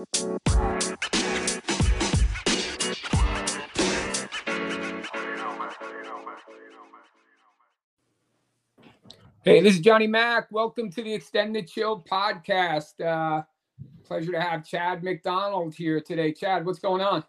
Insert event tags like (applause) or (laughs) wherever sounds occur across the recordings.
Hey, this is Johnny Mack. Welcome to the Extend the Chill podcast. Uh, pleasure to have Chad McDonald here today. Chad, what's going on?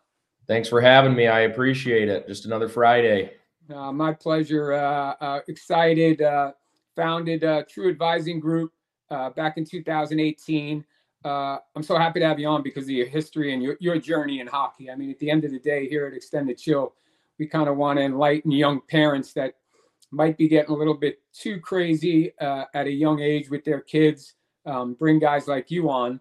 Thanks for having me. I appreciate it. Just another Friday. Uh, my pleasure. Uh, uh excited. Uh, founded uh, True Advising Group back in 2018. I'm so happy to have you on because of your history and your, your journey in hockey. I mean, at the end of the day, here at Extend the Chill, we kind of want to enlighten young parents that might be getting a little bit too crazy uh, at a young age with their kids. Um, bring guys like you on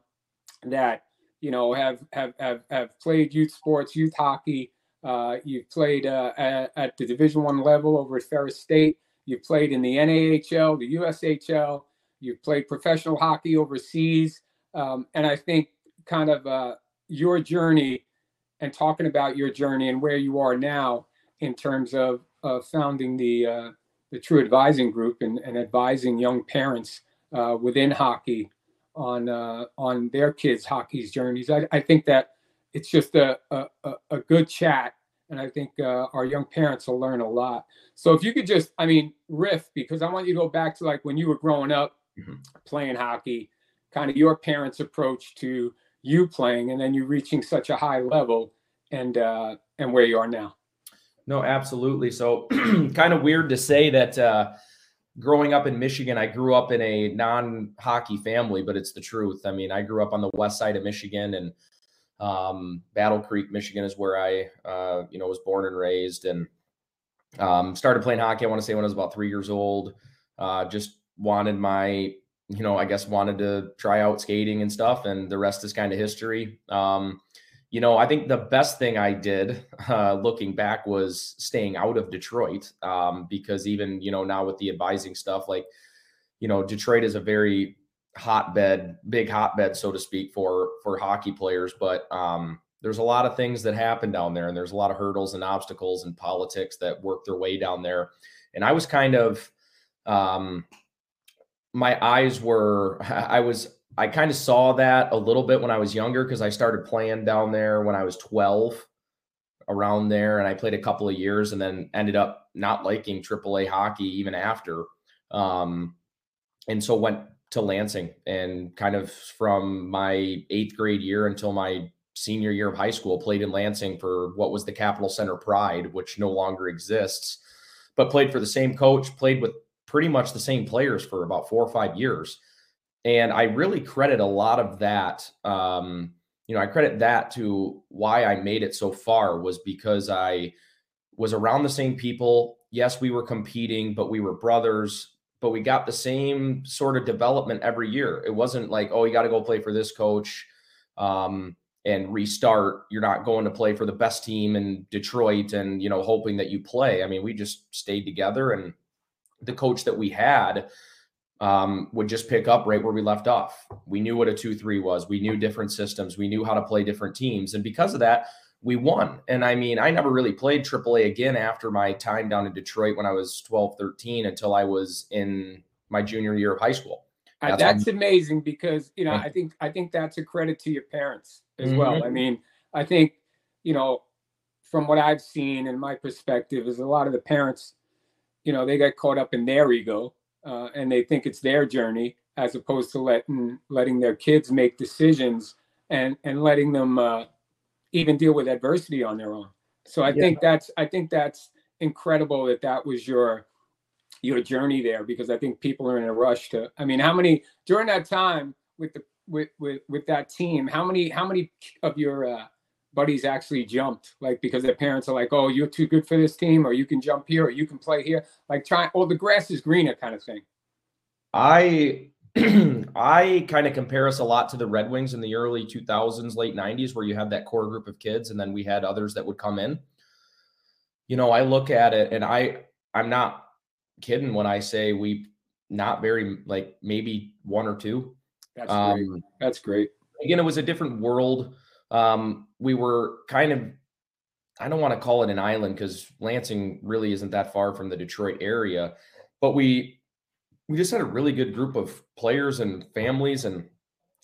that you know have have have, have played youth sports, youth hockey. Uh, you've played uh, at, at, the Division One level over at Ferris State. You've played in the NAHL, the USHL. You've played professional hockey overseas, um, and I think kind of uh, your journey and talking about your journey and where you are now in terms of founding the uh, the True Advising Group and, and advising young parents uh, within hockey on uh, on their kids' hockey's journeys. I, I think that it's just a, a, a good chat, and I think uh, our young parents will learn a lot. So if you could just, I mean, riff because I want you to go back to like when you were growing up mm-hmm. playing hockey, kind of your parents' approach to you playing, and then you reaching such a high level, and uh, and where you are now. No, absolutely. So, (clears throat) kind of weird to say that uh, growing up in Michigan, I grew up in a non hockey family, but it's the truth. I mean, I grew up on the west side of Michigan and um, Battle Creek, Michigan is where I, uh, you know, was born and raised and um, started playing hockey. I want to say when I was about three years old. Uh, just wanted my, you know, I guess wanted to try out skating and stuff, and the rest is kind of history. Um, you know, I think the best thing I did (laughs) uh, looking back was staying out of Detroit um, because even, you know, now with the advising stuff, like, you know, Detroit is a very hotbed, big hotbed, so to speak, for for hockey players. But um, there's a lot of things that happen down there, and there's a lot of hurdles and obstacles and politics that work their way down there. And I was kind of, um, my eyes were, (laughs) I was I kind of saw that a little bit when I was younger because I started playing down there when I was 12 around there and I played a couple of years and then ended up not liking AAA hockey even after. Um, and so went to Lansing and kind of from my eighth grade year until my senior year of high school played in Lansing for what was the Capital Center Pride, which no longer exists, but played for the same coach, played with pretty much the same players for about four or five years and I really credit a lot of that. Um, you know, I credit that to why I made it so far was because I was around the same people. Yes, we were competing, but we were brothers, but we got the same sort of development every year. It wasn't like, oh, you got to go play for this coach um, and restart. You're not going to play for the best team in Detroit and, you know, hoping that you play. I mean, we just stayed together and the coach that we had um, would just pick up right where we left off. We knew what a 2 3 was. We knew different systems. We knew how to play different teams. And because of that, we won. And I mean, I never really played AAA again after my time down in Detroit when I was 12, 13 until I was in my junior year of high school. Uh, that's, that's amazing because, you know, I think, I think that's a credit to your parents as mm-hmm. well. I mean, I think, you know, from what I've seen in my perspective is a lot of the parents, you know, they get caught up in their ego uh, and they think it's their journey as opposed to letting letting their kids make decisions and and letting them uh, even deal with adversity on their own. So I yeah. think that's I think that's incredible that that was your your journey there because I think people are in a rush to. I mean, how many during that time with the with with with that team? How many how many of your uh, buddies actually jumped like because their parents are like oh you're too good for this team or you can jump here or you can play here. Like try or the grass is greener kind of thing. I (clears throat) i kind of compare us a lot to the red wings in the early 2000s late 90s where you had that core group of kids and then we had others that would come in. You know i look at it and i i'm not kidding when i say we not very like maybe one or two. That's um, great that's great. again it was a different world um, we were kind of I don't want to call it an island because Lansing really isn't that far from the Detroit area, but we we just had a really good group of players and families and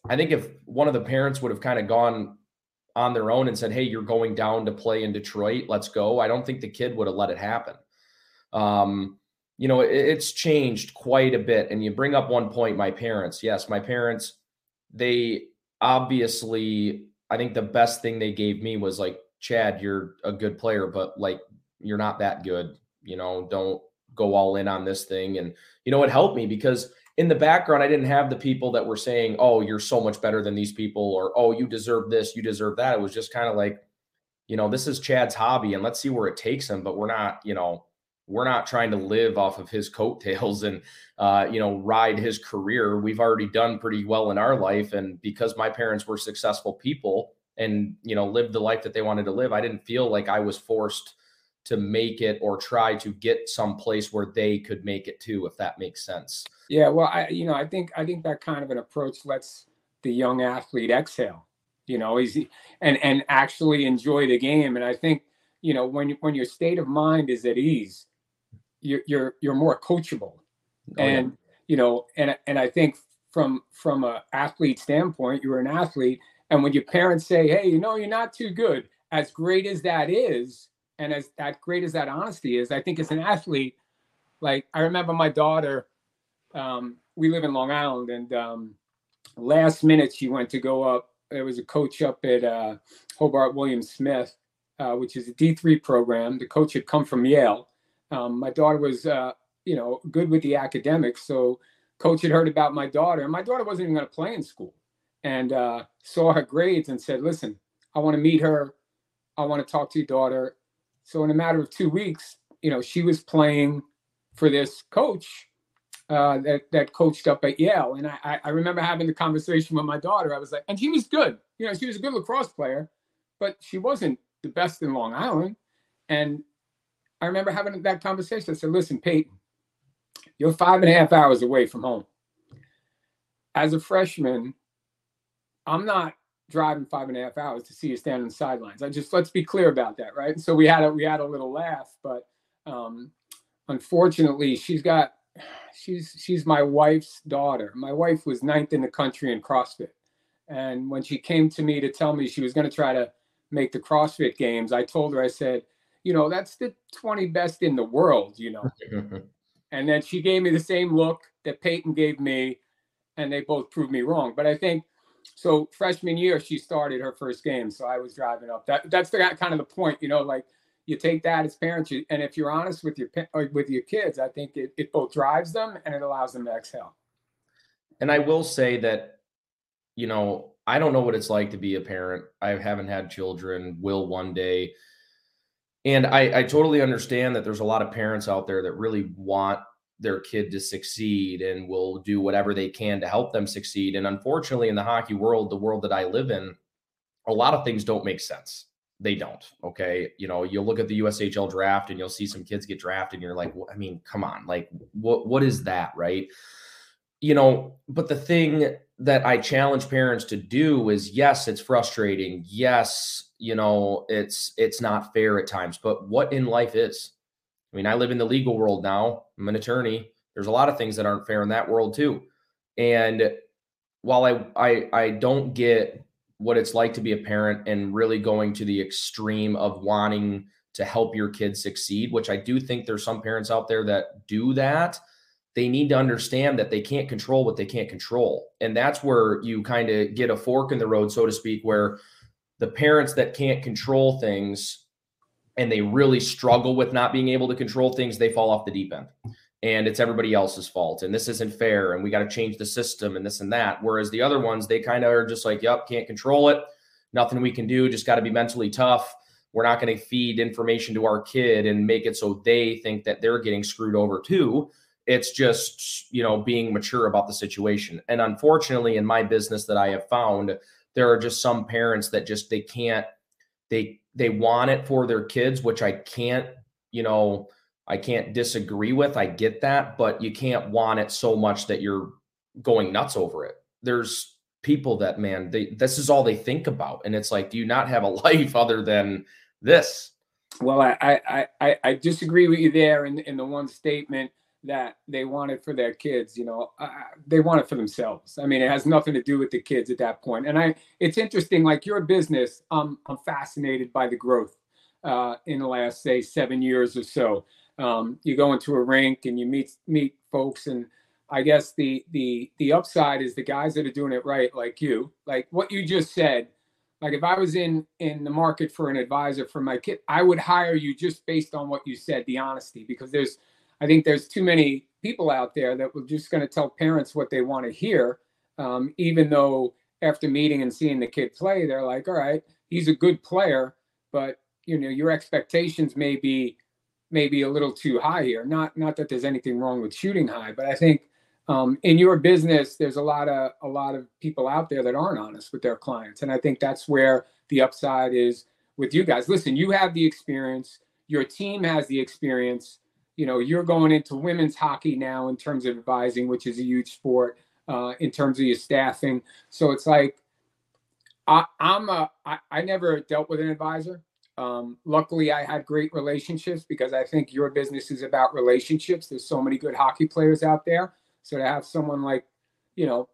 I think if one of the parents would have kind of gone on their own and said, "Hey, you're going down to play in Detroit. Let's go." I don't think the kid would have let it happen. Um, you know, it, it's changed quite a bit. And you bring up one point, my parents. Yes, my parents. They obviously, I think the best thing they gave me was like, Chad, you're a good player, but like you're not that good. You know, don't go all in on this thing. And you know, it helped me because in the background, I didn't have the people that were saying, "Oh, you're so much better than these people," or "Oh, you deserve this, you deserve that." It was just kind of like, you know, this is Chad's hobby, and let's see where it takes him. But we're not, you know, we're not trying to live off of his coattails and, uh, you know, ride his career. We've already done pretty well in our life, and because my parents were successful people and you know lived the life that they wanted to live, I didn't feel like I was forced to make it or try to get some place where they could make it too, if that makes sense. Yeah, well, I you know I think I think that kind of an approach lets the young athlete exhale. You know, he's and and actually enjoy the game. And I think you know when when your state of mind is at ease, you're you're you're more coachable. Oh, and yeah. you know, and and I think from from a athlete standpoint, you're an athlete, and when your parents say, "Hey, you know, you're not too good," as great as that is, and as that great as that honesty is, I think as an athlete, like I remember my daughter, um, we live in Long Island, and um, last minute she went to go up. There was a coach up at uh, Hobart William Smith, uh, which is a D3 program. The coach had come from Yale. Um, my daughter was, uh, you know, good with the academics, so coach had heard about my daughter, and my daughter wasn't even going to play in school, and uh, saw her grades and said, "Listen, I want to meet her. I want to talk to your daughter so in a matter of two weeks, you know, she was playing for this coach uh, that that coached up at Yale, and I, I remember having the conversation with my daughter. I was like, and she was good. You know, she was a good lacrosse player, but she wasn't the best in Long Island. And I remember having that conversation. I said, listen, Peyton, you're five and a half hours away from home. As a freshman, I'm not driving five and a half hours to see you stand on the sidelines. I just let's be clear about that, right? So we had a we had a little laugh, but um, unfortunately, she's got she's she's my wife's daughter. My wife was ninth in the country in CrossFit, and when she came to me to tell me she was going to try to make the CrossFit Games, I told her I said, you know, that's the 20 best in the world, you know. (laughs) and then she gave me the same look that Peyton gave me, and they both proved me wrong. But I think so freshman year she started her first game so i was driving up that that's the kind of the point you know like you take that as parents and if you're honest with your uh, with your kids i think it, it both drives them and it allows them to exhale and i will say that you know i don't know what it's like to be a parent i haven't had children will one day and I, I totally understand that there's a lot of parents out there that really want their kid to succeed and will do whatever they can to help them succeed. And unfortunately, in the hockey world, the world that I live in, a lot of things don't make sense. They don't. Okay. You know, you'll look at the USHL draft and you'll see some kids get drafted and you're like, well, I mean, come on. Like, what what is that? Right. You know, but the thing that I challenge parents to do is yes, it's frustrating. Yes, you know, it's it's not fair at times, but what in life is? I mean, I live in the legal world now. I'm an attorney. There's a lot of things that aren't fair in that world too. And while I I I don't get what it's like to be a parent and really going to the extreme of wanting to help your kids succeed, which I do think there's some parents out there that do that. They need to understand that they can't control what they can't control. And that's where you kind of get a fork in the road, so to speak, where the parents that can't control things and they really struggle with not being able to control things, they fall off the deep end. And it's everybody else's fault. And this isn't fair. And we got to change the system and this and that. Whereas the other ones, they kind of are just like, yep, can't control it. Nothing we can do. Just got to be mentally tough. We're not going to feed information to our kid and make it so they think that they're getting screwed over too. It's just, you know, being mature about the situation. And unfortunately, in my business that I have found, there are just some parents that just they can't they they want it for their kids, which I can't, you know, I can't disagree with. I get that, but you can't want it so much that you're going nuts over it. There's people that man, they this is all they think about, and it's like, do you not have a (laughs) life other than this? Well, I I I, I disagree with you there in in the one statement. That they want it for their kids. You know, uh, they want it for themselves. I mean, it has nothing to do with the kids at that point. And I, it's interesting. Like your business, I'm I'm fascinated by the growth uh, in the last say seven years or so. Um, you go into a rink and you meet meet folks, and I guess the the the upside is the guys that are doing it right, like you, like what you just said. Like if I was in in the market for an advisor for my kid, I would hire you just based on what you said, the honesty, because there's I think there's too many people out there that were just going to tell parents what they want to hear, um, even though after meeting and seeing the kid play, they're like, all right, he's a good player, but you know your expectations may be maybe a little too high here. Not not that there's anything wrong with shooting high, but I think um, in your business, there's a lot of a lot of people out there that aren't honest with their clients, and I think that's where the upside is with you guys. Listen, you have the experience. Your team has the experience you know, you're going into women's hockey now in terms of advising, which is a huge sport uh, in terms of your staffing. So it's like, I, I'm a, I, I never dealt with an advisor. Um, luckily, I had great relationships because I think your business is about relationships. There's so many good hockey players out there. So to have someone like, you know,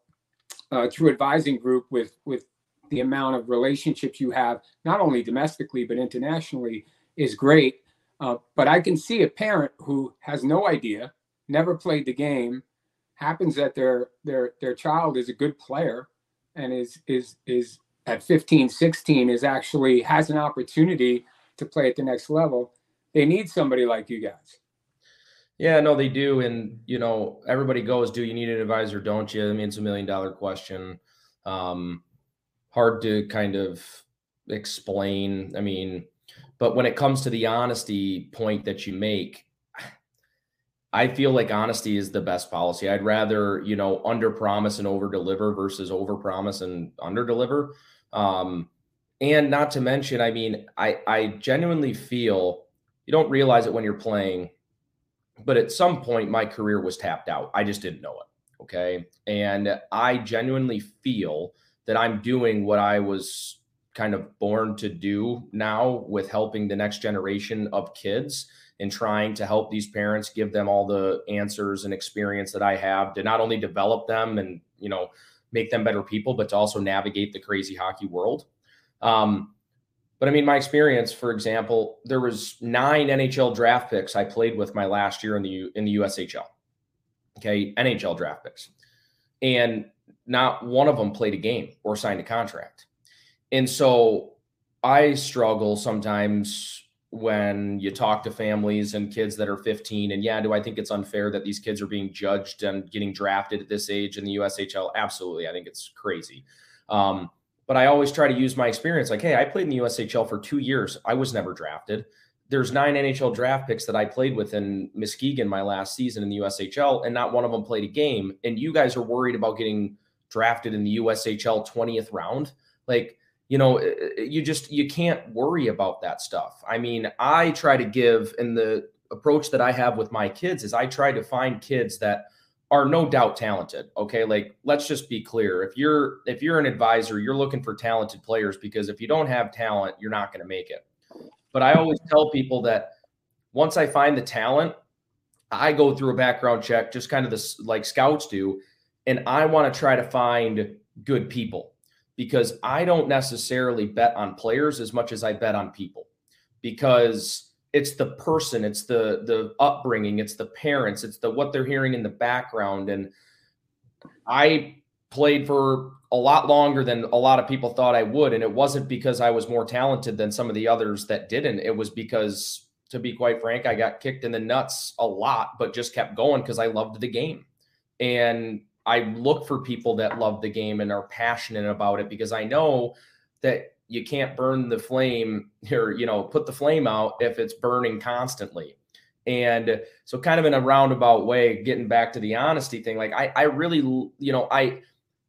uh, True Advising Group with with the amount of relationships you have, not only domestically but internationally, is great. Uh, but I can see a parent who has no idea, never played the game, happens that their their their child is a good player and is is is at 15, 16 is actually has an opportunity to play at the next level. They need somebody like you guys. Yeah, no, they do. And you know, everybody goes, Do you need an advisor? Don't you? I mean, it's a million dollar question. Um, hard to kind of explain. I mean, but when it comes to the honesty point that you make, I feel like honesty is the best policy. I'd rather, you know, under promise and over deliver versus over promise and under deliver. Um, and not to mention, I mean, I, I genuinely feel you don't realize it when you're playing, but at some point my career was tapped out. I just didn't know it. Okay. And I genuinely feel that I'm doing what I was kind of born to do now with helping the next generation of kids and trying to help these parents give them all the answers and experience that I have to not only develop them and you know make them better people but to also navigate the crazy hockey world. Um, but I mean my experience for example there was nine NHL draft picks I played with my last year in the U- in the USHL okay NHL draft picks. And not one of them played a game or signed a contract and so I struggle sometimes when you talk to families and kids that are 15 and yeah do i think it's unfair that these kids are being judged and getting drafted at this age in the ushl absolutely. I think it's crazy. Um, but i always try to use my experience like hey i played in the ushl for two years. I was never drafted. There's nine nhl draft picks that i played with in muskegon my last season in the ushl and not one of them played a game. And you guys are worried about getting drafted in the ushl 20th round? Like you know eh, eh, you just you can't worry about that stuff. I mean i try to give and the approach that i have with my kids is i try to find kids that are no doubt talented okay? Like let's just be clear. If you're if you're an advisor you're looking for talented players because if you don't have talent you're not going to make it. But i always tell people that once i find the talent i go through a background check just kind of this like scouts do and i want to try to find good people because I don't necessarily bet on players as much as I bet on people because it's the person, it's the the upbringing, it's the parents, it's the what they're hearing in the background and I played for a lot longer than a lot of people thought I would and it wasn't because I was more talented than some of the others that didn't. It was because to be quite frank, I got kicked in the nuts a lot but just kept going because I loved the game. And I look for people that love the game and are passionate about it because I know that you can't burn the flame (laughs) or you know put the flame out if it's burning constantly. And so kind of in a roundabout way getting back to the honesty thing like I I really you know I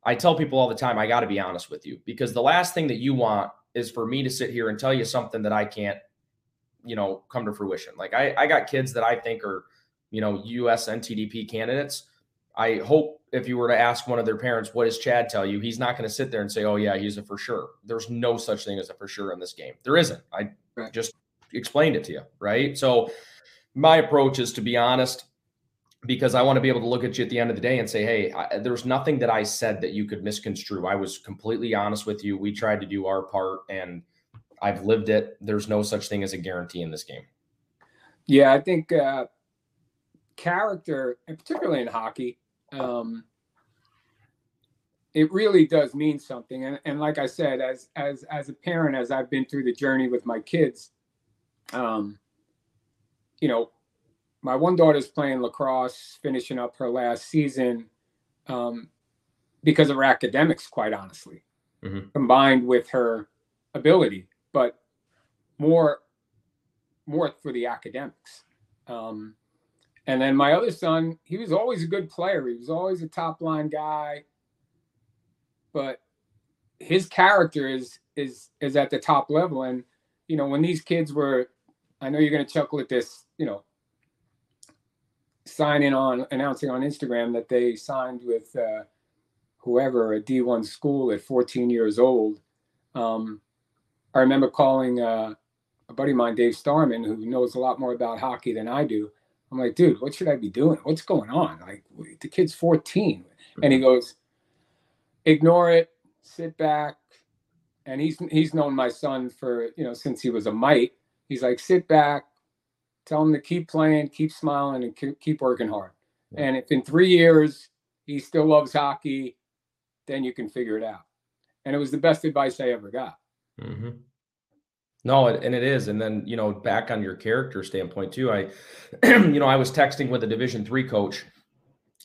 I tell people all the time I got to be honest with you because the last thing that you want is for me to sit here and tell you something that I can't you know come to fruition. Like I I got kids that I think are you know US NTDP candidates. I hope if you were to ask one of their parents, what does Chad tell you? He's not going to sit there and say, oh, yeah, he's a for sure. There's no such thing as a for sure in this game. There isn't. I right. just explained it to you. Right. So, my approach is to be honest. because I want to be able to look at you at the end of the day and say, hey, I, there's nothing that I said that you could misconstrue. I was completely honest with you. We tried to do our part and I've lived it. There's no such thing as a guarantee in this game. Yeah, I think uh, character, and particularly in hockey, um, it really does mean something. And, and like I said, as as as a parent, as I've been through the journey with my kids, um, you know, my one daughter's playing lacrosse, finishing up her last season um, because of her academics, quite honestly, mm-hmm. combined with her ability, but more more for the academics. Um, and then my other son, he was always a good player. He was always a top line guy, but his character is is is at the top level. And you know, when these kids were, I know you're going to chuckle at this, you know, signing on announcing on Instagram that they signed with uh, whoever a D1 school at 14 years old. Um, I remember calling uh, a buddy of mine, Dave Starman, who knows a lot more about hockey than I do. I'm like, dude, what should I be doing? What's going on? Like, the kid's 14. And he mm-hmm. goes, ignore it, sit back. And he's he's known my son for, you know, since he was a mite. He's like, sit back, tell him to keep playing, keep smiling, and keep working hard. And if in three years he still loves hockey, then you can figure it out. And it was the best advice I ever got. Mm-hmm. No, and it is. And then, you know, back on your character standpoint too, I, (clears throat) you know, I was texting with a division three coach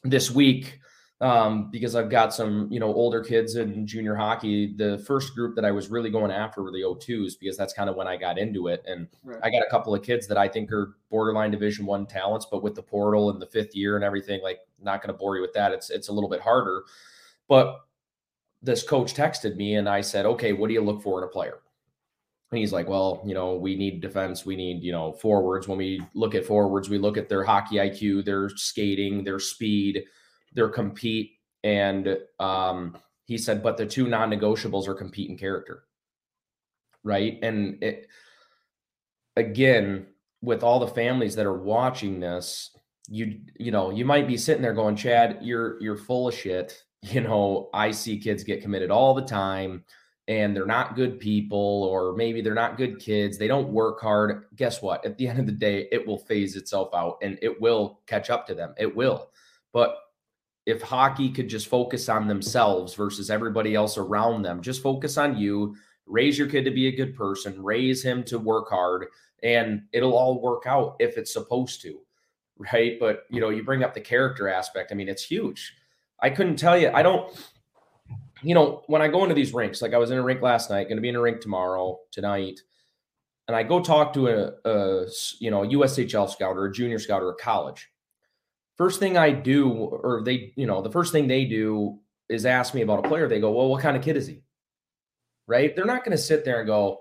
this week um, because I've got some, you know, older kids in junior hockey. The first group that I was really going after were the O2s because that's kind of when I got into it. And right. I got a couple of kids that I think are borderline division one talents, but with the portal and the fifth year and everything, like not going to bore you with that. It's, it's a little bit harder, but this coach texted me and I said, okay, what do you look for in a player? And he's like, well, you know, we need defense. We need, you know, forwards. When we look at forwards, we look at their hockey IQ, their skating, their speed, their compete. And um, he said, but the two non negotiables are compete and character. Right. And it, again, with all the families that are watching this, you, you know, you might be sitting there going, Chad, you're, you're full of shit. (laughs) You know, I see kids get committed all the time and they're not good people, or maybe they're not good kids. They don't work hard. Guess what? At the end of the day, it will phase itself out and it will catch up to them. It will. But if hockey could just focus on themselves versus everybody else around them, just focus on you, raise your kid to be a good person, raise him to work hard, and it'll all work out if it's supposed to. Right. But, you know, you bring up the character aspect. I mean, it's huge. I couldn't tell you, I don't, you know, when I go into these rinks, like I was in a rink last night, going to be in a rink tomorrow, tonight, and I go talk to a, a you know, a USHL scout or a junior scout or a college first thing I do, or they, you know, the first thing they do is ask me about a player. They go, well, what kind of kid is he? Right? They're not going to sit there and go,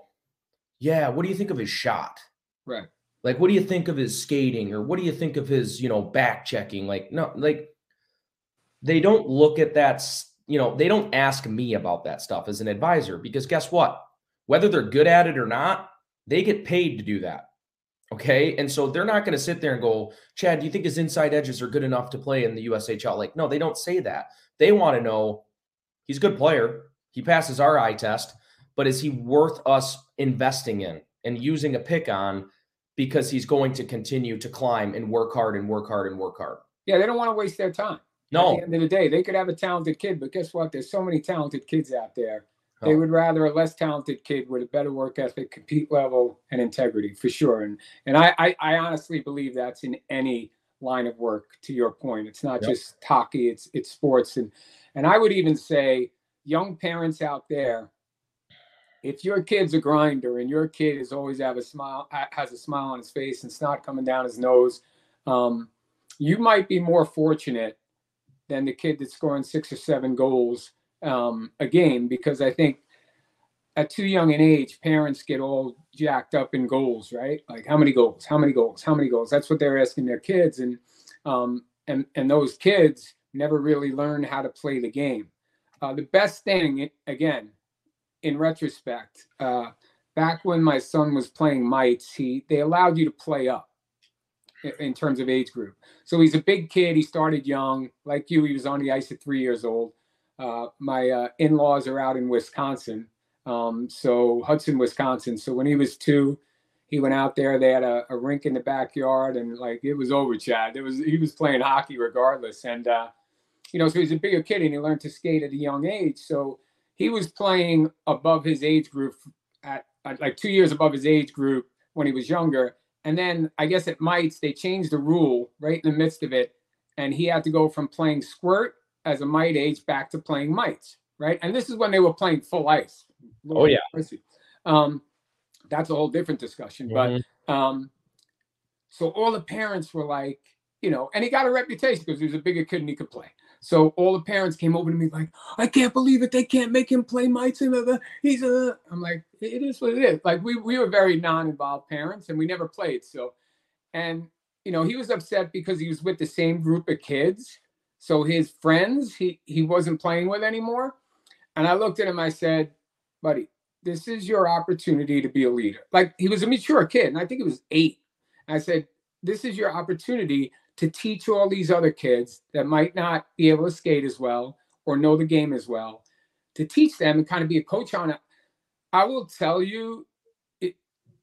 yeah, what do you think of his shot? Right. Like, what do you think of his skating or what do you think of his, you know, back checking? Like, no, like they don't look at that, you know, they don't ask me about that stuff as an advisor because guess what? Whether they're good at it or not, they get paid to do that. Okay. And so they're not going to sit there and go, Chad, do you think his inside edges are good enough to play in the USHL? Like, no, they don't say that. They want to know he's a good player. He passes our eye test, but is he worth us investing in and using a pick on because he's going to continue to climb and work hard and work hard and work hard? Yeah. They don't want to waste their time. No. At the end of the day, they could have a talented kid, but guess what? There's so many talented kids out there they would rather a less talented kid with a better work ethic, compete level, and integrity for sure. And and I I, I honestly believe that's in any line of work. To your point, it's not yep. just hockey; it's it's sports. And and I would even say, young parents out there, if your kid's a grinder and your kid is always have a smile, has a smile on his face and snot coming down his nose, um, you might be more fortunate than the kid that's scoring six or seven goals um, a game because I think at too young an age, parents get all jacked up in goals, right? Like how many goals, how many goals, how many goals. That's what they're asking their kids, and um, and and those kids never really learn how to play the game. Uh, the best thing, again, in retrospect, uh, back when my son was playing mites, he they allowed you to play up. In terms of age group. So he's a big kid. He started young, like you. He was on the ice at three years old. Uh, my uh, in-laws are out in Wisconsin, um, so Hudson, Wisconsin. So when he was two, he went out there. They had a, a, rink in the backyard, and like it was over, Chad. It was he was playing hockey regardless, and uh, you know, so he's a bigger kid, and he learned to skate at a young age. So he was playing above his age group at, at like two years above his age group when he was younger. And then I guess at Mites they changed the rule right in the midst of it, and he had to go from playing squirt as a mite age back to playing mites, right? And this is when they were playing full ice. Oh yeah. Um, that's a whole different discussion. Mm-hmm. But um, so all the parents were like, you know, and he got a reputation because he was a bigger kid and he could play. So all the parents came over to me like, I can't believe it. They can't make him play my and blah, he's a. I'm like, it is what it is. Like we we were very non-involved parents and we never played. So, and you know, he was upset because he was with the same group of kids. So his friends he he wasn't playing with anymore. And I looked at him. I said, buddy, this is your opportunity to be a leader. Like he was a mature kid, and I think he was eight. I said, this is your opportunity to teach all these other kids that might not be able to skate as well or know the game as well, to teach them and kind of be a coach on it. I will tell you, it,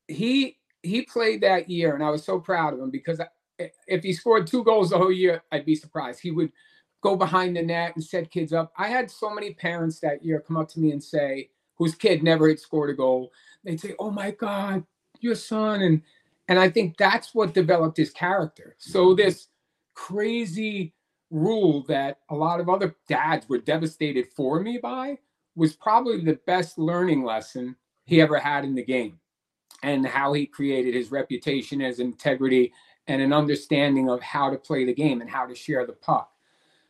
he he played that year, and I was so proud of him because if he scored two goals the whole year, I'd be surprised. He would go behind the net and set kids up. I had so many parents that year come up to me and say, whose kid never had scored a goal. They'd say, "Oh my God, your son," and and I think that's what developed his character. So mm-hmm. this crazy rule that a lot of other dads were devastated for me by was probably the best learning lesson he ever had in the game and how he created his reputation as integrity and an understanding of how to play the game and how to share the puck.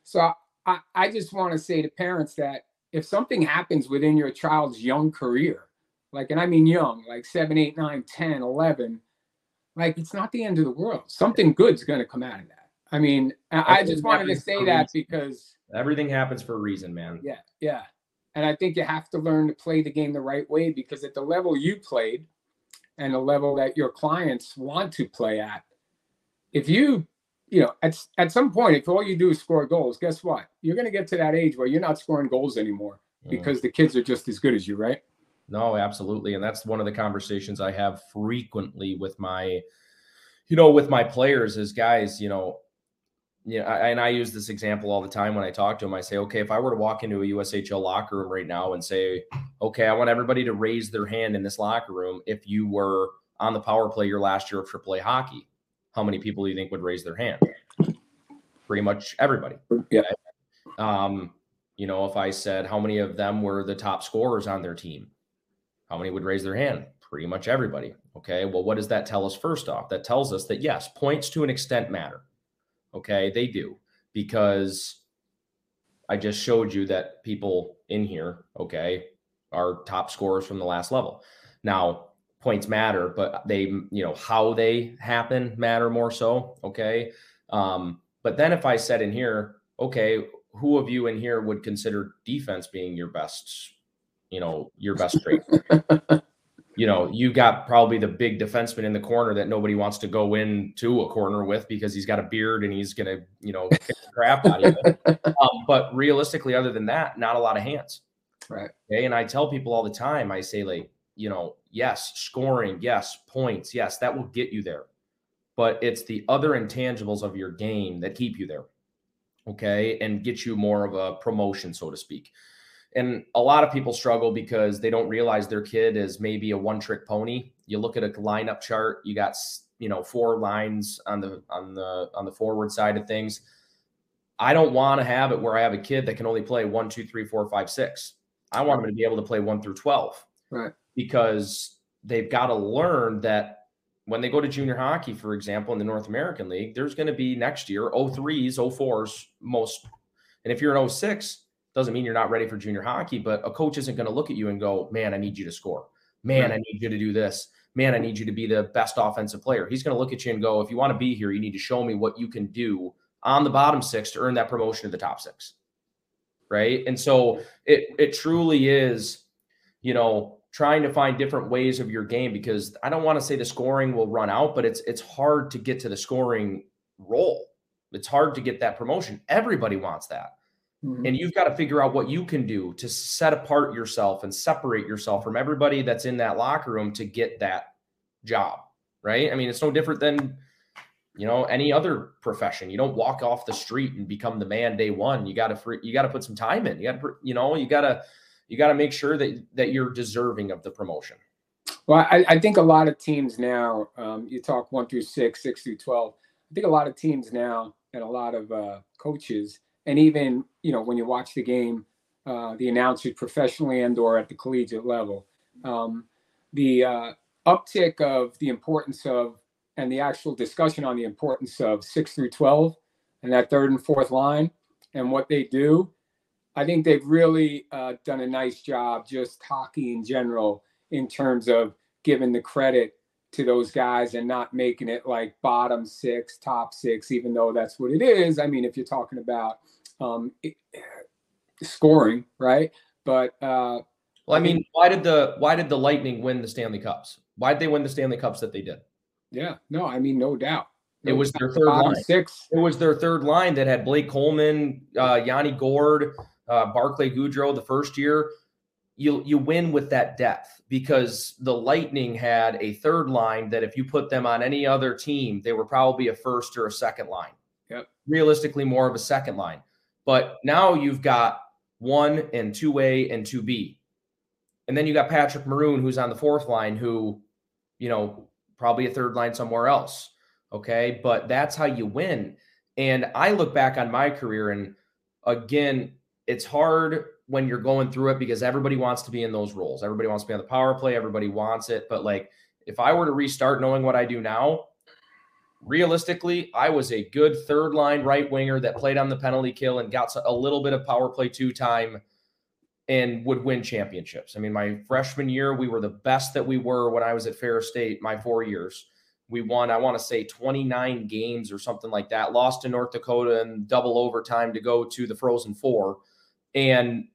So I, I just want to say to parents that if something happens within your child's young career, like, and I mean young, like seven, eight, nine, 10, 11, like it's not the end of the world. Something good's going to come out of that. I mean, I, I just wanted to say that because everything happens for a reason, man. Yeah, yeah. And I think you have to learn to play the game the right way because at the level you played and the level that your clients want to play at, if you, you know, at, at some point, if all you do is score goals, guess what? You're going to get to that age where you're not scoring goals anymore mm. because the kids are just as good as you, right? No, absolutely. And that's one of the conversations I have frequently with my, you know, with my players is guys, you know, you know, I, and I use this example all the time when I talk to them. I say, okay, if I were to walk into a USHL locker room right now and say, okay, I want everybody to raise their hand in this locker room if you were on the power play your last year of AAA hockey, how many people do you think would raise their hand? Pretty much everybody. Yeah. Um, you know, if I said how many of them were the top scorers on their team, how many would raise their hand? Pretty much everybody. Okay. Well, what does that tell us first off? That tells us that yes, points to an extent matter. Okay. They do because I just showed you that people in here, okay, are top scorers from the last level. Now, points matter, but they, you know, how they happen matter more so. Okay. Um, but then if I said in here, okay, who of you in here would consider defense being your best you know, your best trait. you know, you got probably the big defenseman in the corner that nobody wants to go into a corner with because he's got a beard and he's gonna, you know, crap out of you. (laughs) Um, but realistically, other than that, not a lot of hands. Right. Okay. And I tell people all the time, I say, like, you know, yes, scoring, yes, points, yes, that will get you there. But it's the other intangibles of your game that keep you there. Okay. And get you more of a promotion, so to speak and a lot of people struggle because they don't realize their kid is maybe a one trick pony. You look at a lineup chart, you got you know four lines on the on the on the forward side of things. I don't want to have it where I have a kid that can only play one, two, three, four, five, six. I want them to be able to play one through twelve, right? Because they've got to learn that when they go to junior hockey, for example, in the North American League, there's going to be next year 03s, 04s, most. And if you're an 06, doesn't mean you're not ready for junior hockey, but a coach isn't going to look at you and go, man, I need you to score. Man, I need you to do this. Man, I need you to be the best offensive player. He's going to look at you and go, if you want to be here, you need to show me what you can do on the bottom six to earn that promotion to the top six. Right. And so it it truly is, you know, trying to find different ways of your game because I don't want to say the scoring will run out, but it's it's hard to get to the scoring role. It's hard to get that promotion. Everybody wants that. Mm-hmm. And you've got to figure out what you can do to set apart yourself and separate yourself from everybody that's in that locker room to get that job, right? I mean, it's no different than you know any other profession. You don't walk off the street and become the man day one. You got to you got to put some time in. You got to you know, you got to you got to make sure that that you're deserving of the promotion. Well, I, I think a lot of teams now, um, you talk one through six, six through 12. I think a lot of teams now and a lot of uh, coaches, and even, you know, when you watch the game, uh, the announcers professionally and or at the collegiate level, um, the uh, uptick of the importance of and the actual discussion on the importance of six through 12 and that third and fourth line and what they do I think they've really uh, done a nice job, just hockey in general, in terms of giving the credit to those guys and not making it like bottom six, top six, even though that's what it is. I mean, if you're talking about um, scoring, right? But uh, well, I mean, why did the why did the Lightning win the Stanley Cups? Why did they win the Stanley Cups that they did? Yeah, no, I mean, no doubt. No it was their third line. Six. It was their third line that had Blake Coleman, uh, Yanni Gourde, uh, Barclay Goodrow the first year, you you win with that depth because the Lightning had a third line that if you put them on any other team, they were probably a first or a second line. Yep. Realistically, more of a second line. But now you've got one and two A and two B. And then you got Patrick Maroon, who's on the fourth line, who, you know, probably a third line somewhere else. Okay. But that's how you win. And I look back on my career and again, it's hard when you're going through it because everybody wants to be in those roles. Everybody wants to be on the power play. Everybody wants it. But like, if I were to restart knowing what I do now, realistically, I was a good third line right winger that played on the penalty kill and got a little bit of power play two time and would win championships. I mean, my freshman year, we were the best that we were when I was at Ferris State, my four years. We won, I want to say 29 games or something like that, lost to North Dakota and double overtime to go to the Frozen Four and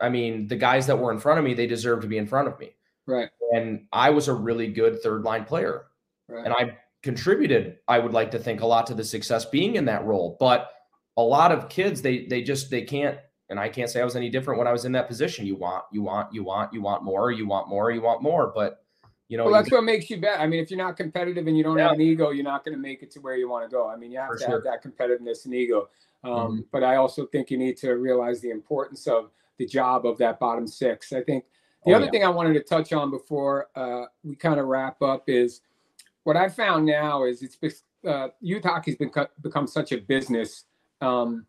I mean, the guys that were in front of me, they deserved to be in front of me. Right. And I was a really good third line player. Right. And I contributed, I would like to think, a lot to the success being in that role. But a lot of kids, they they just they can't, and I can't say I was any different when I was in that position. You want, you want, you want, you want more, you want more, you want more. But you know, well, that's what makes you bet. I mean, if you're not competitive and you don't yeah. have an ego, you're not going to make it to where you want to go. I mean, you have For to sure. have that competitiveness and ego. Um, mm-hmm. But I also think you need to realize the importance of the job of that bottom six. I think the oh, other yeah. thing I wanted to touch on before uh, we kind of wrap up is what I found now is it's uh, youth hockey's been become such a business um,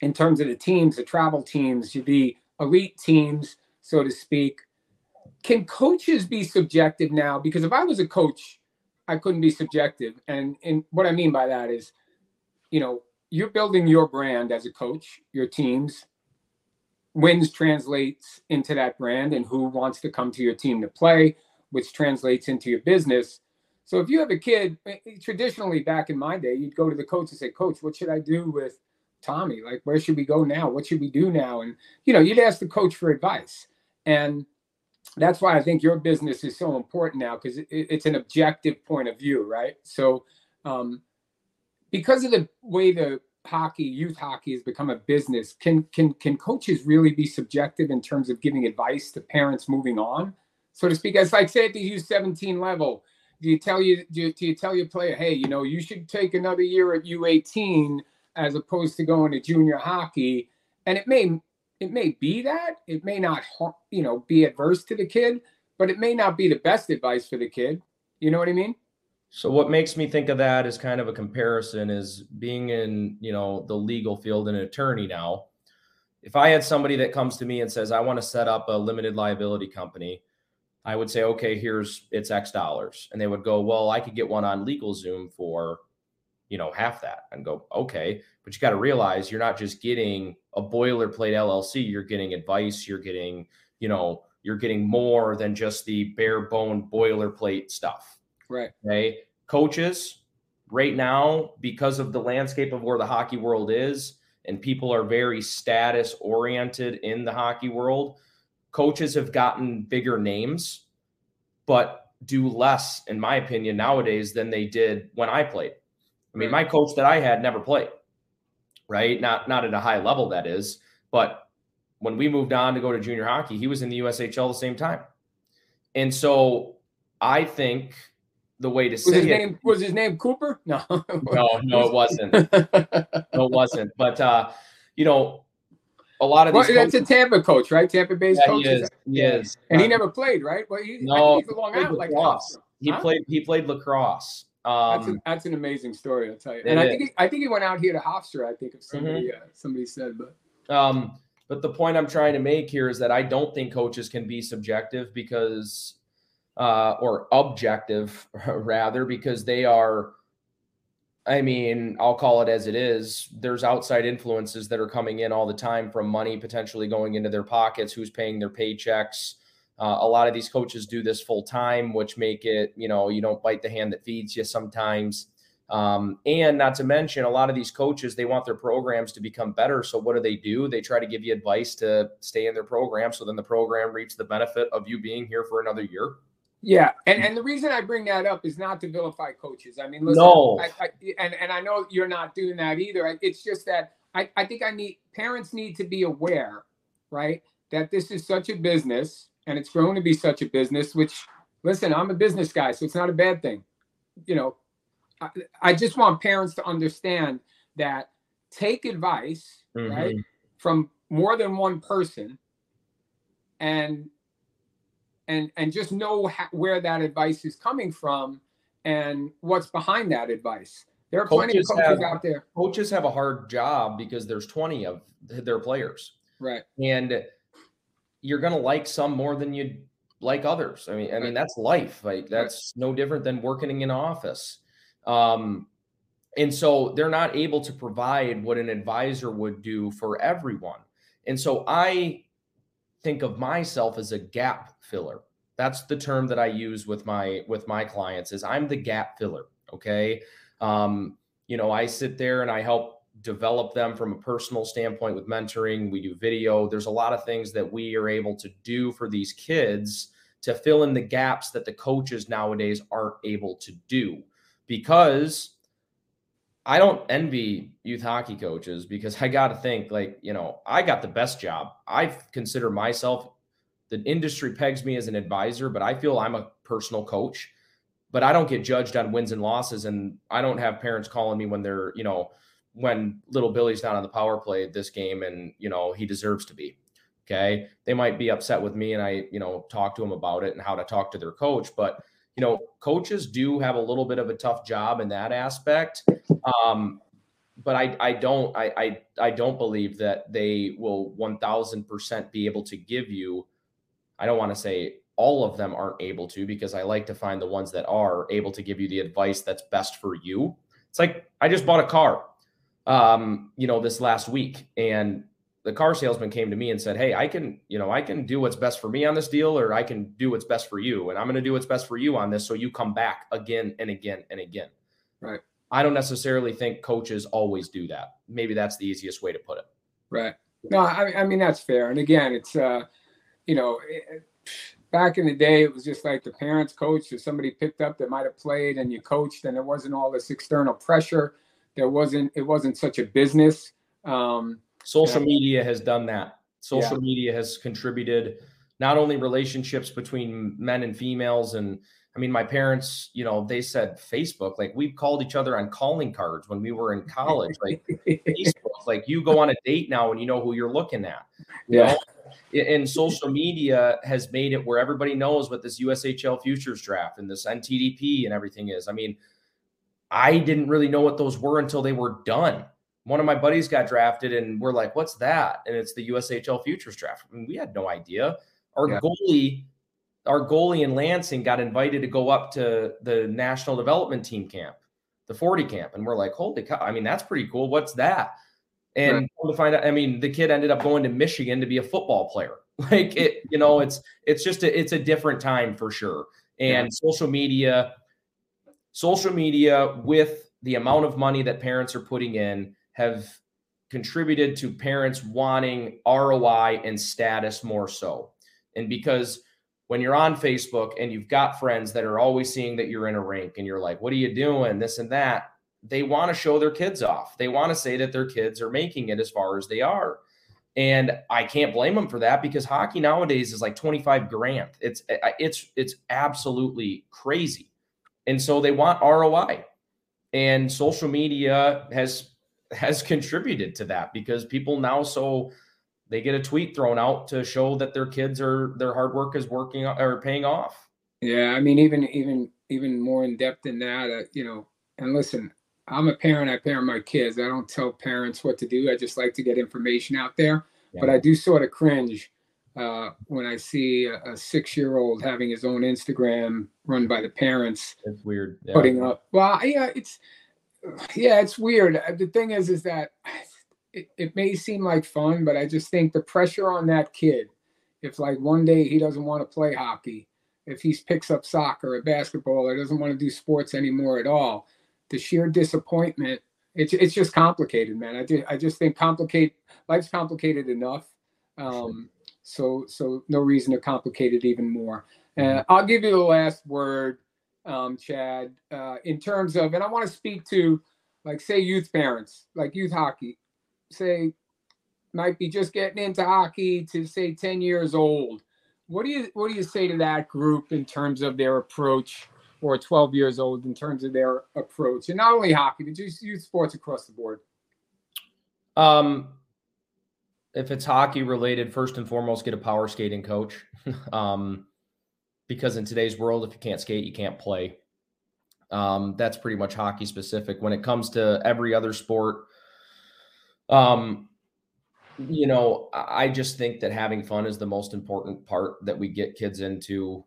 in terms of the teams, the travel teams, the elite teams, so to speak. Can coaches be subjective now? Because if I was a coach, I couldn't be subjective. And and what I mean by that is, you know, you're building your brand as a coach, your teams. Wins translates into that brand and who wants to come to your team to play, which translates into your business. So if you have a kid, eh, eh, traditionally back in my day, you'd go to the coach and say, Coach, what should I do with Tommy? Like, where should we go now? What should we do now? And, you know, you'd ask the coach for advice. And that's why I think your business is so important now because it, it's an objective point of view, right? So, um, because of the way the hockey, youth hockey has become a business, can can can coaches really be subjective in terms of giving advice to parents moving on, so to speak? As like say at the U17 level, do you tell you do you, do you tell your player, hey, you know, you should take another year at U18 as opposed to going to junior hockey, and it may it may be that it may not you know be adverse to the kid, but it may not be the best advice for the kid. You know what I mean? So what makes me think of that is kind of a comparison is being in, you know, the legal field and an attorney now. If I had somebody that comes to me and says, I want to set up a limited liability company, I would say, okay, here's it's X dollars. And they would go, well, I could get one on LegalZoom for, you know, half that and go, okay. But you got to realize you're not just getting a boilerplate LLC, you're getting advice, you're getting, you know, you're getting more than just the bare bone boilerplate stuff. Right. Okay. Coaches, right now, because of the landscape of where the hockey world is, and people are very status oriented in the hockey world, coaches have gotten bigger names, but do less, in my opinion, nowadays than they did when I played. I mean, my coach that I had never played, right? Not not at a high level, that is. But when we moved on to go to junior hockey, he was in the USHL the same time. And so I think the way to Was say his it, name was his name Cooper? (laughs) No. no, no, it wasn't. (laughs) No, it wasn't. But uh, you know, a lot of Well, these that's a Tampa coach, right? Tampa Bay's yeah, coach. he is. And he never played, right? Well, he, No, he's a Long Island like lacrosse. He Huh? played he played lacrosse. That's, Um, an, that's an amazing story, I'll tell you. And I is. think he, I think he went out here to Hofstra. I think if somebody Mm-hmm. uh, somebody said, but Um, but the point I'm trying to make here is that I don't think coaches can be subjective because, uh, or objective (laughs) rather, because they are. I mean, I'll call it as it is. There's outside influences that are coming in all the time from money potentially going into their pockets, who's paying their paychecks. Uh, a lot of these coaches do this full time, which make it, you know, you don't bite the hand that feeds you sometimes. Um, and not to mention, a lot of these coaches, they want their programs to become better. So what do they do? They try to give you advice to stay in their program. So then the program reaps the benefit of you being here for another year. Yeah. And mm. and the reason I bring that up is not to vilify coaches. I mean, listen, No. I, I, and and I know you're not doing that either. It's just that I I think I need parents need to be aware, right, that this is such a business and it's grown to be such a business. Which, listen, I'm a business guy, so it's not a bad thing. You know, I, I just want parents to understand that take advice, right, mm-hmm. from more than one person, and and and just know where that advice is coming from and what's behind that advice. There are plenty of Coaches coaches have- out there, Coaches have a hard job because there's 20 of their players. right? and you're going to like some more than you like others. I mean, I mean that's life. Like that's no different than working in an office. Um, and so they're not able to provide what an advisor would do for everyone. And so I think of myself as a gap filler. That's the term that I use with my with my clients is I'm the gap filler, okay? Um, you know, I sit there and I help develop them from a personal standpoint with mentoring. We do video. There's a lot of things that we are able to do for these kids to fill in the gaps that the coaches nowadays aren't able to do because I don't envy youth hockey coaches because I got to think like, you know, I got the best job. I consider myself the industry pegs me as an advisor, but I feel I'm a personal coach. But I don't get judged on wins and losses and I don't have parents calling me when they're, you know, when little Billy's not on the power play at this game and, you know, he deserves to be. Okay. They might be upset with me and I, you know, talk to them about it and how to talk to their coach. But, you know, coaches do have a little bit of a tough job in that aspect. Um, but I, I don't, I, I, I don't believe that they will 1000% be able to give you, I don't want to say all of them aren't able to, because I like to find the ones that are able to give you the advice that's best for you. It's like, I just bought a car, um, you know, this last week and the car salesman came to me and said, Hey, I can, you know, I can do what's best for me on this deal, or I can do what's best for you. And I'm going to do what's best for you on this. So you come back again and again and again. Right. I don't necessarily think coaches always do that. Maybe that's the easiest way to put it. Right. No, I, I mean that's fair. And again, it's uh, you know, it, back in the day, it was just like the parents coached, or somebody picked up that might have played, and you coached, and there wasn't all this external pressure. There wasn't. It wasn't such a business. Um, Social Yeah. media has done that. Social Yeah. media has contributed not only relationships between men and females and I mean my parents, you know, they said Facebook, like we called each other on calling cards when we were in college. Like (laughs) Facebook, like you go on a date now and you know who you're looking at. You Yeah. know? And social media has made it where everybody knows what this USHL futures draft and this NTDP and everything is. I mean, I didn't really know what those were until they were done. One of my buddies got drafted, and we're like, "What's that?" And it's the USHL futures draft. I mean, we had no idea. Our Yeah. goalie, our goalie in Lansing, got invited to go up to the national development team camp, the 40 camp, and we're like, "Holy cow!" I mean, that's pretty cool. What's that? And Right. to find out, I mean, the kid ended up going to Michigan to be a football player. (laughs) Like it, you know, it's it's just a, it's a different time for sure. And Yeah. social media, social media with the amount of money that parents are putting in have contributed to parents wanting ROI and status more so. And because when you're on Facebook and you've got friends that are always seeing that you're in a rink and you're like, what are you doing? This and that. They want to show their kids off. They want to say that their kids are making it as far as they are. And I can't blame them for that because hockey nowadays is like 25 grand. It's it's it's absolutely crazy. And so they want ROI. And social media has has contributed to that because people now so they get a tweet thrown out to show that their kids are their hard work is working or paying off. Yeah, I mean even even even more in depth than that, uh, you know. And listen, I'm a parent. I parent my kids. I don't tell parents what to do. I just like to get information out there. Yeah. But I do sort of cringe uh, when I see a, a six-year-old having his own Instagram run by the parents. It's weird. Yeah. Putting up. Well, yeah, it's yeah, it's weird. Uh, the thing is, is that it, it may seem like fun, but I just think the pressure on that kid, if like one day he doesn't want to play hockey, if he picks up soccer or basketball or doesn't want to do sports anymore at all, the sheer disappointment, it's it's just complicated, man. I just I just think complicate life's complicated enough. Um, so so no reason to complicate it even more. Uh, I'll give you the last word, um, Chad, uh, in terms of, and I want to speak to, like, say, youth parents, like youth hockey. Say might be just getting into hockey to say 10 years old. What do you what do you say to that group in terms of their approach or 12 years old in terms of their approach? And not only hockey but just youth sports across the board. Um if it's hockey related first and foremost get a power skating coach. (laughs) Um because in today's world if you can't skate you can't play um that's pretty much hockey specific when it comes to every other sport um, you know, I just think that having fun is the most important part that we get kids into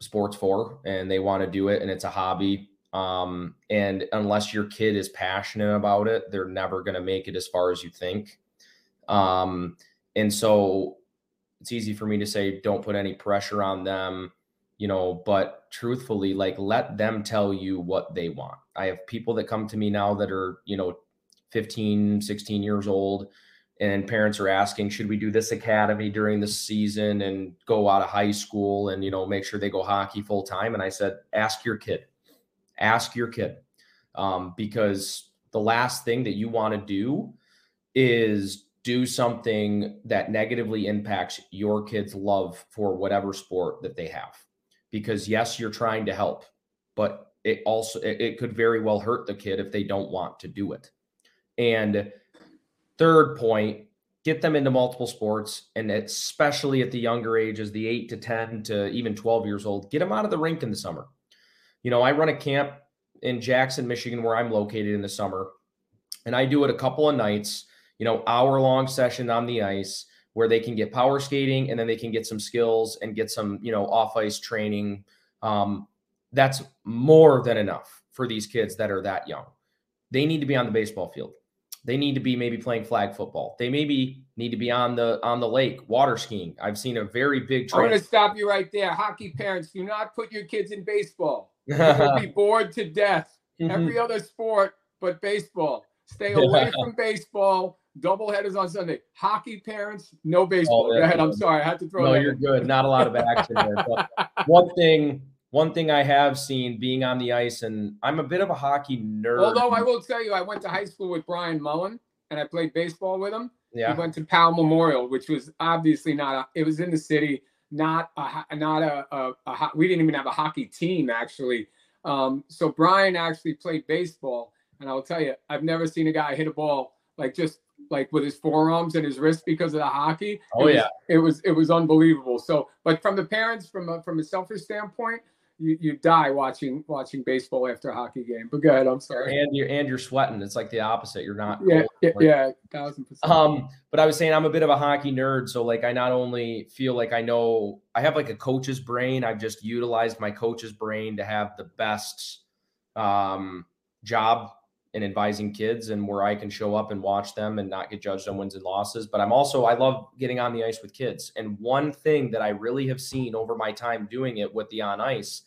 sports for, and they want to do it, and it's a hobby. Um, and unless your kid is passionate about it, they're never going to make it as far as you think. Um, and so it's easy for me to say, don't put any pressure on them, you know, but truthfully, like let them tell you what they want. I have people that come to me now that are, you know, 15, 16 years old. And parents are asking, should we do this academy during the season and go out of high school and, you know, make sure they go hockey full time? And I said, ask your kid, ask your kid. Um, because the last thing that you want to do is do something that negatively impacts your kid's love for whatever sport that they have. Because yes, you're trying to help, but it also it, it could very well hurt the kid if they don't want to do it. And third point, get them into multiple sports and especially at the younger ages, the 8 to 10 to even 12 years old, get them out of the rink in the summer. You know, I run a camp in Jackson, Michigan where I'm located in the summer, and I do it a couple of nights, you know, hour long session on the ice where they can get power skating and then they can get some skills and get some, you know, off ice training. Um, that's more than enough for these kids that are that young. They need to be on the baseball field. They need to be maybe playing flag football. They maybe need to be on the on the lake water skiing. I've seen a very big. Trend. I'm going to stop you right there. Hockey parents, do not put your kids in baseball. You'll be (laughs) bored to death. Mm-hmm. Every (laughs) other sport but baseball. Stay (laughs) away from baseball. Double headers on Sunday. Hockey parents, no baseball. Oh, ahead. I'm sorry. I had to throw. No, you're in. good. Not a lot of action there. But (laughs) one thing one thing I have seen being on the ice, and I'm a bit of a hockey nerd. Although I will tell you, I went to high school with Brian Mullen, and I played baseball with him. Yeah. We went to Power Memorial, which was obviously not. A, it was in the city, not a not a, a, a we didn't even have a hockey team actually. Um, so Brian actually played baseball, and I'll tell you, I've never seen a guy hit a ball like just like with his forearms and his wrist because of the hockey. Oh it yeah, was, it was it was unbelievable. So, but from the parents, from a, from a selfish standpoint, you, you die watching watching baseball after a hockey game. But go ahead. I'm sorry. And you're and you're sweating. It's like the opposite. You're not. Yeah, yeah, yeah, thousand percent. Um, but I was saying I'm a bit of a hockey nerd, so like I not only feel like I know I have like a coach's brain. I've just utilized my coach's brain to have the best um job in advising kids and where I can show up and watch them and not get judged on wins and losses. But I'm also, I love getting on the ice with kids. And one thing that I really have seen over my time doing it with the on ice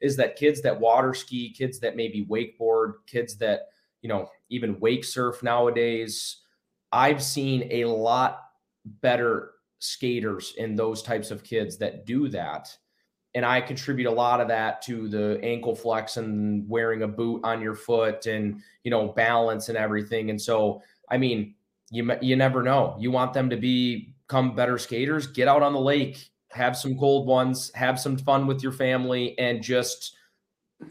is that kids that water ski, kids that maybe wakeboard, kids that, you know, even wake surf nowadays, I've seen a lot better skaters in those types of kids that do that. And I contribute a lot of that to the ankle flex and wearing a boot on your foot and, you know, balance and everything. And so, I mean, you, you never know. You want them to become better skaters, get out on the lake, have some cold ones, have some fun with your family, and just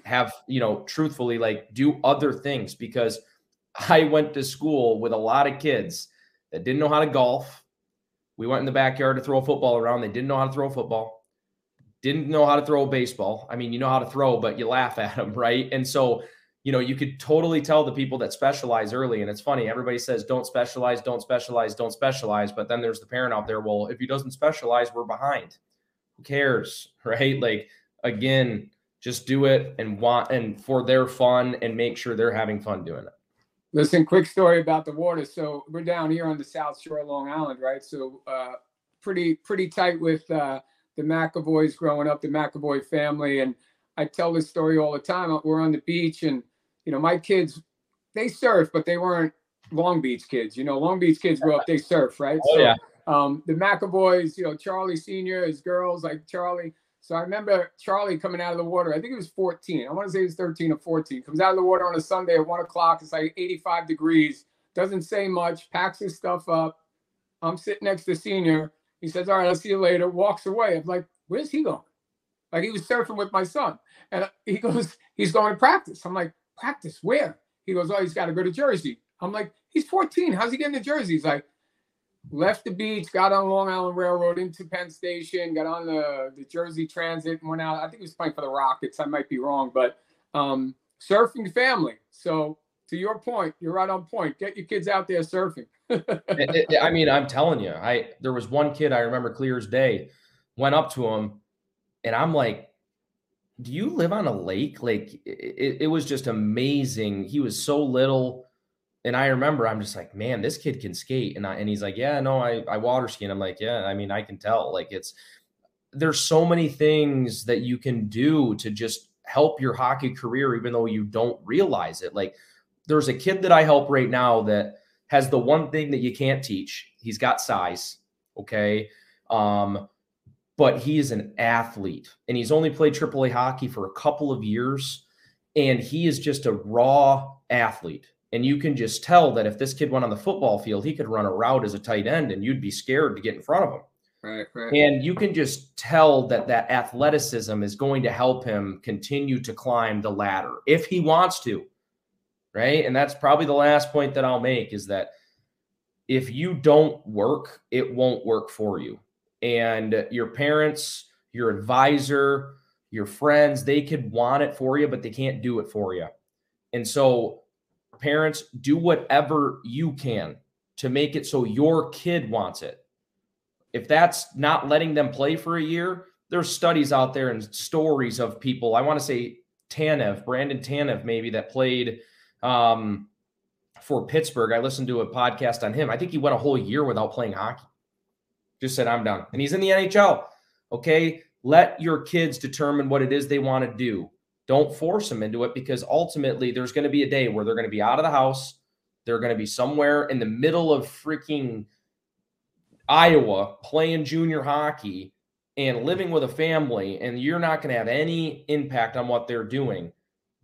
have, you know, truthfully, like do other things because (laughs) I went to school with a lot of kids that didn't know how to golf. We went in the backyard to throw a football around. They didn't know how to throw a football, didn't know how to throw a baseball. I mean, you know how to throw, but you laugh at them, (laughs) right? And so, you know, you could totally tell the people that specialize early. And it's funny, everybody says, don't specialize, don't specialize, don't specialize. But then there's the parent out there, well, if he doesn't specialize, we're behind. Who cares, (laughs) right? Like, again, just do it and want and for their fun and make sure they're having fun doing it. Listen, quick story about the water. So we're down here on the South Shore of Long Island, right? So uh, pretty pretty tight with uh, the McAvoys growing up, the McAvoy family, and I tell this story all the time. We're on the beach, and you know my kids, they surf, but they weren't Long Beach kids. You know, Long Beach kids grew up, they surf, right? Oh, so, yeah. Um, the McAvoys, you know, Charlie Senior, his girls like Charlie so I remember Charlie coming out of the water. I think it was 14. I want to say he was 13 or 14. Comes out of the water on a Sunday at one o'clock. It's like 85 degrees. Doesn't say much. Packs his stuff up. I'm sitting next to senior. He says, "All right, I'll see you later." Walks away. I'm like, "Where's he going?" Like he was surfing with my son, and he goes, "He's going to practice." I'm like, "Practice where?" He goes, "Oh, he's got to go to Jersey." I'm like, "He's 14. How's he getting to Jersey?" He's like, left the beach, got on Long Island Railroad into Penn Station, got on the, the Jersey Transit, and went out. I think he was playing for the Rockets. I might be wrong, but um, surfing family. So to your point, you're right on point. Get your kids out there surfing. It, it, I mean, I'm telling you, I there was one kid I remember clear as day. Went up to him, and I'm like, "Do you live on a lake?" Like it, it was just amazing. He was so little and I remember I'm just like, man, this kid can skate. And I, and he's like, yeah, no, I, I water ski. And I'm like, yeah, I mean, I can tell like it's, there's so many things that you can do to just help your hockey career, even though you don't realize it. Like there's a kid that I help right now that has the one thing that you can't teach. He's got size. Okay. Um, but he is an athlete and he's only played AAA hockey for a couple of years. And he is just a raw athlete and you can just tell that if this kid went on the football field, he could run a route as a tight end and you'd be scared to get in front of him. Right, right. And you can just tell that that athleticism is going to help him continue to climb the ladder if he wants to. Right. And that's probably the last point that I'll make is that if you don't work, it won't work for you. And your parents, your advisor, your friends, they could want it for you, but they can't do it for you. And so parents, do whatever you can to make it so your kid wants it. If that's not letting them play for a year, there's studies out there and stories of people. I want to say Tanev, Brandon Tanev, maybe that played um, for Pittsburgh. I listened to a podcast on him. I think he went a whole year without playing hockey. Just said, I'm done. And he's in the NHL. Okay. Let your kids determine what it is they want to do. Don't force them into it because ultimately there's going to be a day where they're going to be out of the house. They're going to be somewhere in the middle of freaking Iowa playing junior hockey and living with a family, and you're not going to have any impact on what they're doing.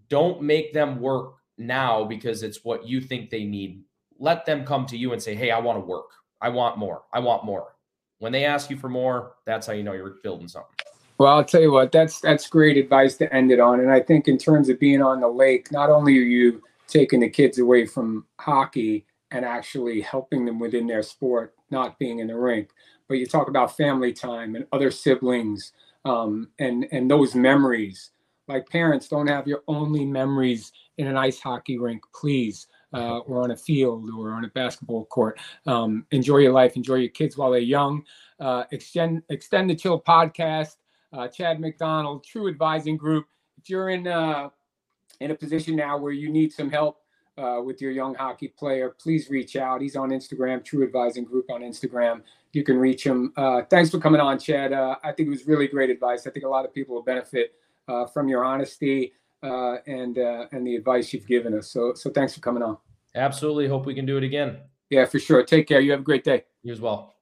Don't make them work now because it's what you think they need. Let them come to you and say, Hey, I want to work. I want more. I want more. When they ask you for more, that's how you know you're building something. Well, I'll tell you what, that's that's great advice to end it on. And I think in terms of being on the lake, not only are you taking the kids away from hockey and actually helping them within their sport, not being in the rink, but you talk about family time and other siblings um, and and those memories. Like parents, don't have your only memories in an ice hockey rink, please, uh, or on a field or on a basketball court. Um, enjoy your life, enjoy your kids while they're young. Uh, extend extend the chill podcast uh, Chad McDonald, True Advising Group. If you're in uh, in a position now where you need some help uh, with your young hockey player, please reach out. He's on Instagram, True Advising Group on Instagram. You can reach him. Uh, thanks for coming on, Chad. I think it was really great advice. I think a lot of people will benefit uh, from your honesty uh, and uh, and the advice you've given us. So so thanks for coming on. Absolutely. Hope we can do it again. Yeah, for sure. Take care. You have a great day. You as well.